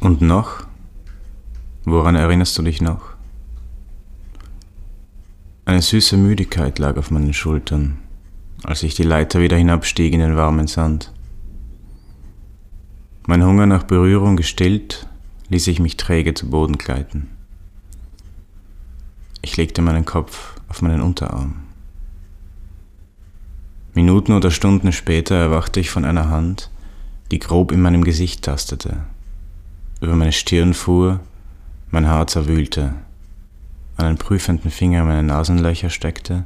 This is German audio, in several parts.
Und noch? Woran erinnerst du dich noch? Eine süße Müdigkeit lag auf meinen Schultern, als ich die Leiter wieder hinabstieg in den warmen Sand. Mein Hunger nach Berührung gestillt, ließ ich mich träge zu Boden gleiten. Ich legte meinen Kopf auf meinen Unterarm. Minuten oder Stunden später erwachte ich von einer Hand, die grob in meinem Gesicht tastete, über meine Stirn fuhr, mein Haar zerwühlte, einen prüfenden Finger in meine Nasenlöcher steckte,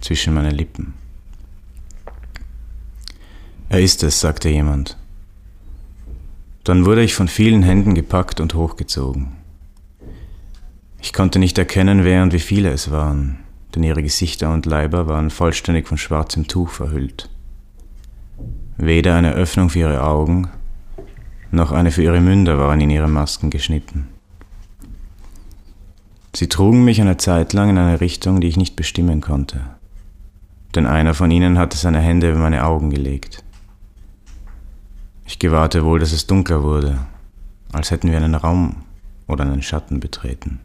zwischen meine Lippen. Er ist es, sagte jemand. Dann wurde ich von vielen Händen gepackt und hochgezogen. Ich konnte nicht erkennen, wer und wie viele es waren, denn ihre Gesichter und Leiber waren vollständig von schwarzem Tuch verhüllt. Weder eine Öffnung für ihre Augen, noch eine für ihre Münder waren in ihre Masken geschnitten. Sie trugen mich eine Zeit lang in eine Richtung, die ich nicht bestimmen konnte, denn einer von ihnen hatte seine Hände über meine Augen gelegt. Ich gewahrte wohl, dass es dunkler wurde, als hätten wir einen Raum oder einen Schatten betreten.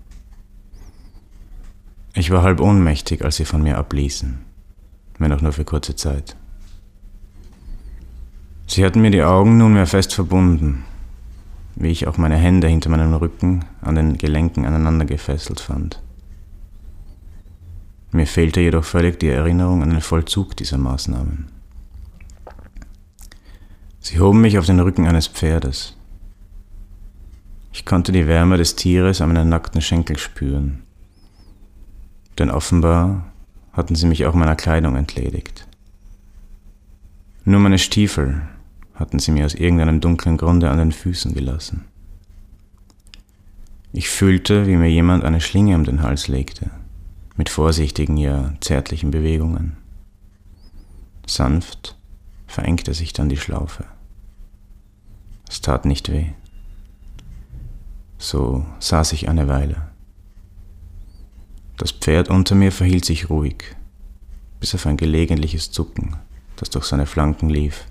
Ich war halb ohnmächtig, als sie von mir abließen, wenn auch nur für kurze Zeit. Sie hatten mir die Augen nunmehr fest verbunden, wie ich auch meine Hände hinter meinem Rücken an den Gelenken aneinander gefesselt fand. Mir fehlte jedoch völlig die Erinnerung an den Vollzug dieser Maßnahmen. Sie hoben mich auf den Rücken eines Pferdes. Ich konnte die Wärme des Tieres an meinen nackten Schenkel spüren denn offenbar hatten sie mich auch meiner Kleidung entledigt. Nur meine Stiefel hatten sie mir aus irgendeinem dunklen Grunde an den Füßen gelassen. Ich fühlte, wie mir jemand eine Schlinge um den Hals legte, mit vorsichtigen, ja zärtlichen Bewegungen. Sanft verengte sich dann die Schlaufe. Es tat nicht weh. So saß ich eine Weile. Das Pferd unter mir verhielt sich ruhig, bis auf ein gelegentliches Zucken, das durch seine Flanken lief,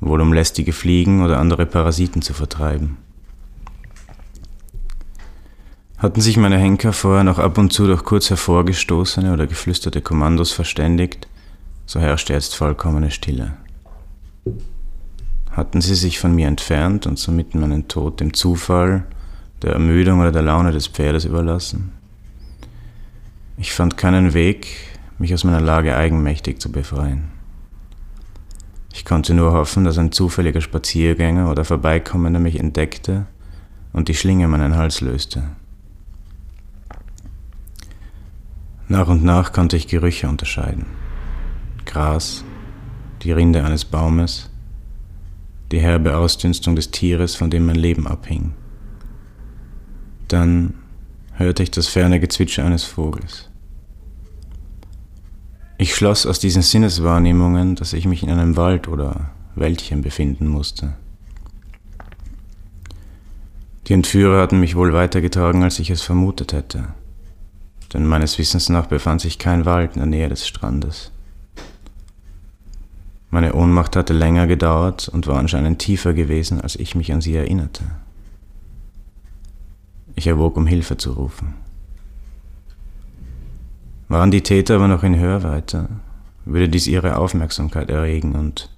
wohl um lästige Fliegen oder andere Parasiten zu vertreiben. Hatten sich meine Henker vorher noch ab und zu durch kurz hervorgestoßene oder geflüsterte Kommandos verständigt, so herrschte jetzt vollkommene Stille. Hatten sie sich von mir entfernt und somit meinen Tod dem Zufall, der Ermüdung oder der Laune des Pferdes überlassen? Ich fand keinen Weg, mich aus meiner Lage eigenmächtig zu befreien. Ich konnte nur hoffen, dass ein zufälliger Spaziergänger oder Vorbeikommender mich entdeckte und die Schlinge meinen Hals löste. Nach und nach konnte ich Gerüche unterscheiden. Gras, die Rinde eines Baumes, die herbe Ausdünstung des Tieres, von dem mein Leben abhing. Dann hörte ich das ferne Gezwitscher eines Vogels. Ich schloss aus diesen Sinneswahrnehmungen, dass ich mich in einem Wald oder Wäldchen befinden musste. Die Entführer hatten mich wohl weitergetragen, als ich es vermutet hätte, denn meines Wissens nach befand sich kein Wald in der Nähe des Strandes. Meine Ohnmacht hatte länger gedauert und war anscheinend tiefer gewesen, als ich mich an sie erinnerte. Ich erwog, um Hilfe zu rufen. Waren die Täter aber noch in Hörweite, würde dies ihre Aufmerksamkeit erregen und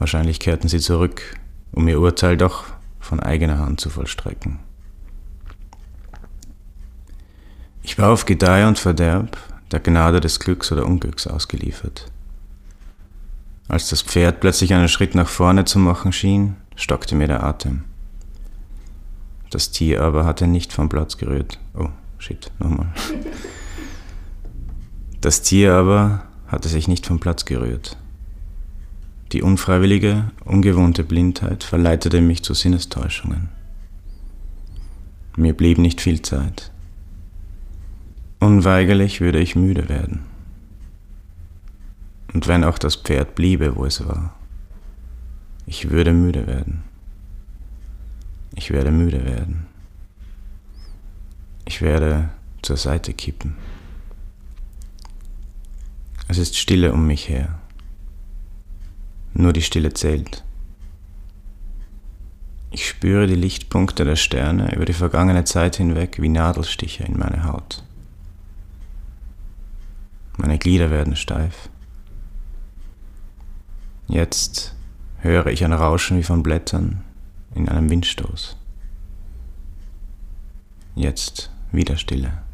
wahrscheinlich kehrten sie zurück, um ihr Urteil doch von eigener Hand zu vollstrecken. Ich war auf Gedeih und Verderb der Gnade des Glücks oder Unglücks ausgeliefert. Als das Pferd plötzlich einen Schritt nach vorne zu machen schien, stockte mir der Atem. Das Tier aber hatte nicht vom Platz gerührt. Oh, shit, nochmal. Das Tier aber hatte sich nicht vom Platz gerührt. Die unfreiwillige, ungewohnte Blindheit verleitete mich zu Sinnestäuschungen. Mir blieb nicht viel Zeit. Unweigerlich würde ich müde werden. Und wenn auch das Pferd bliebe, wo es war, ich würde müde werden. Ich werde müde werden. Ich werde zur Seite kippen. Es ist Stille um mich her. Nur die Stille zählt. Ich spüre die Lichtpunkte der Sterne über die vergangene Zeit hinweg wie Nadelstiche in meine Haut. Meine Glieder werden steif. Jetzt höre ich ein Rauschen wie von Blättern in einem Windstoß. Jetzt wieder Stille.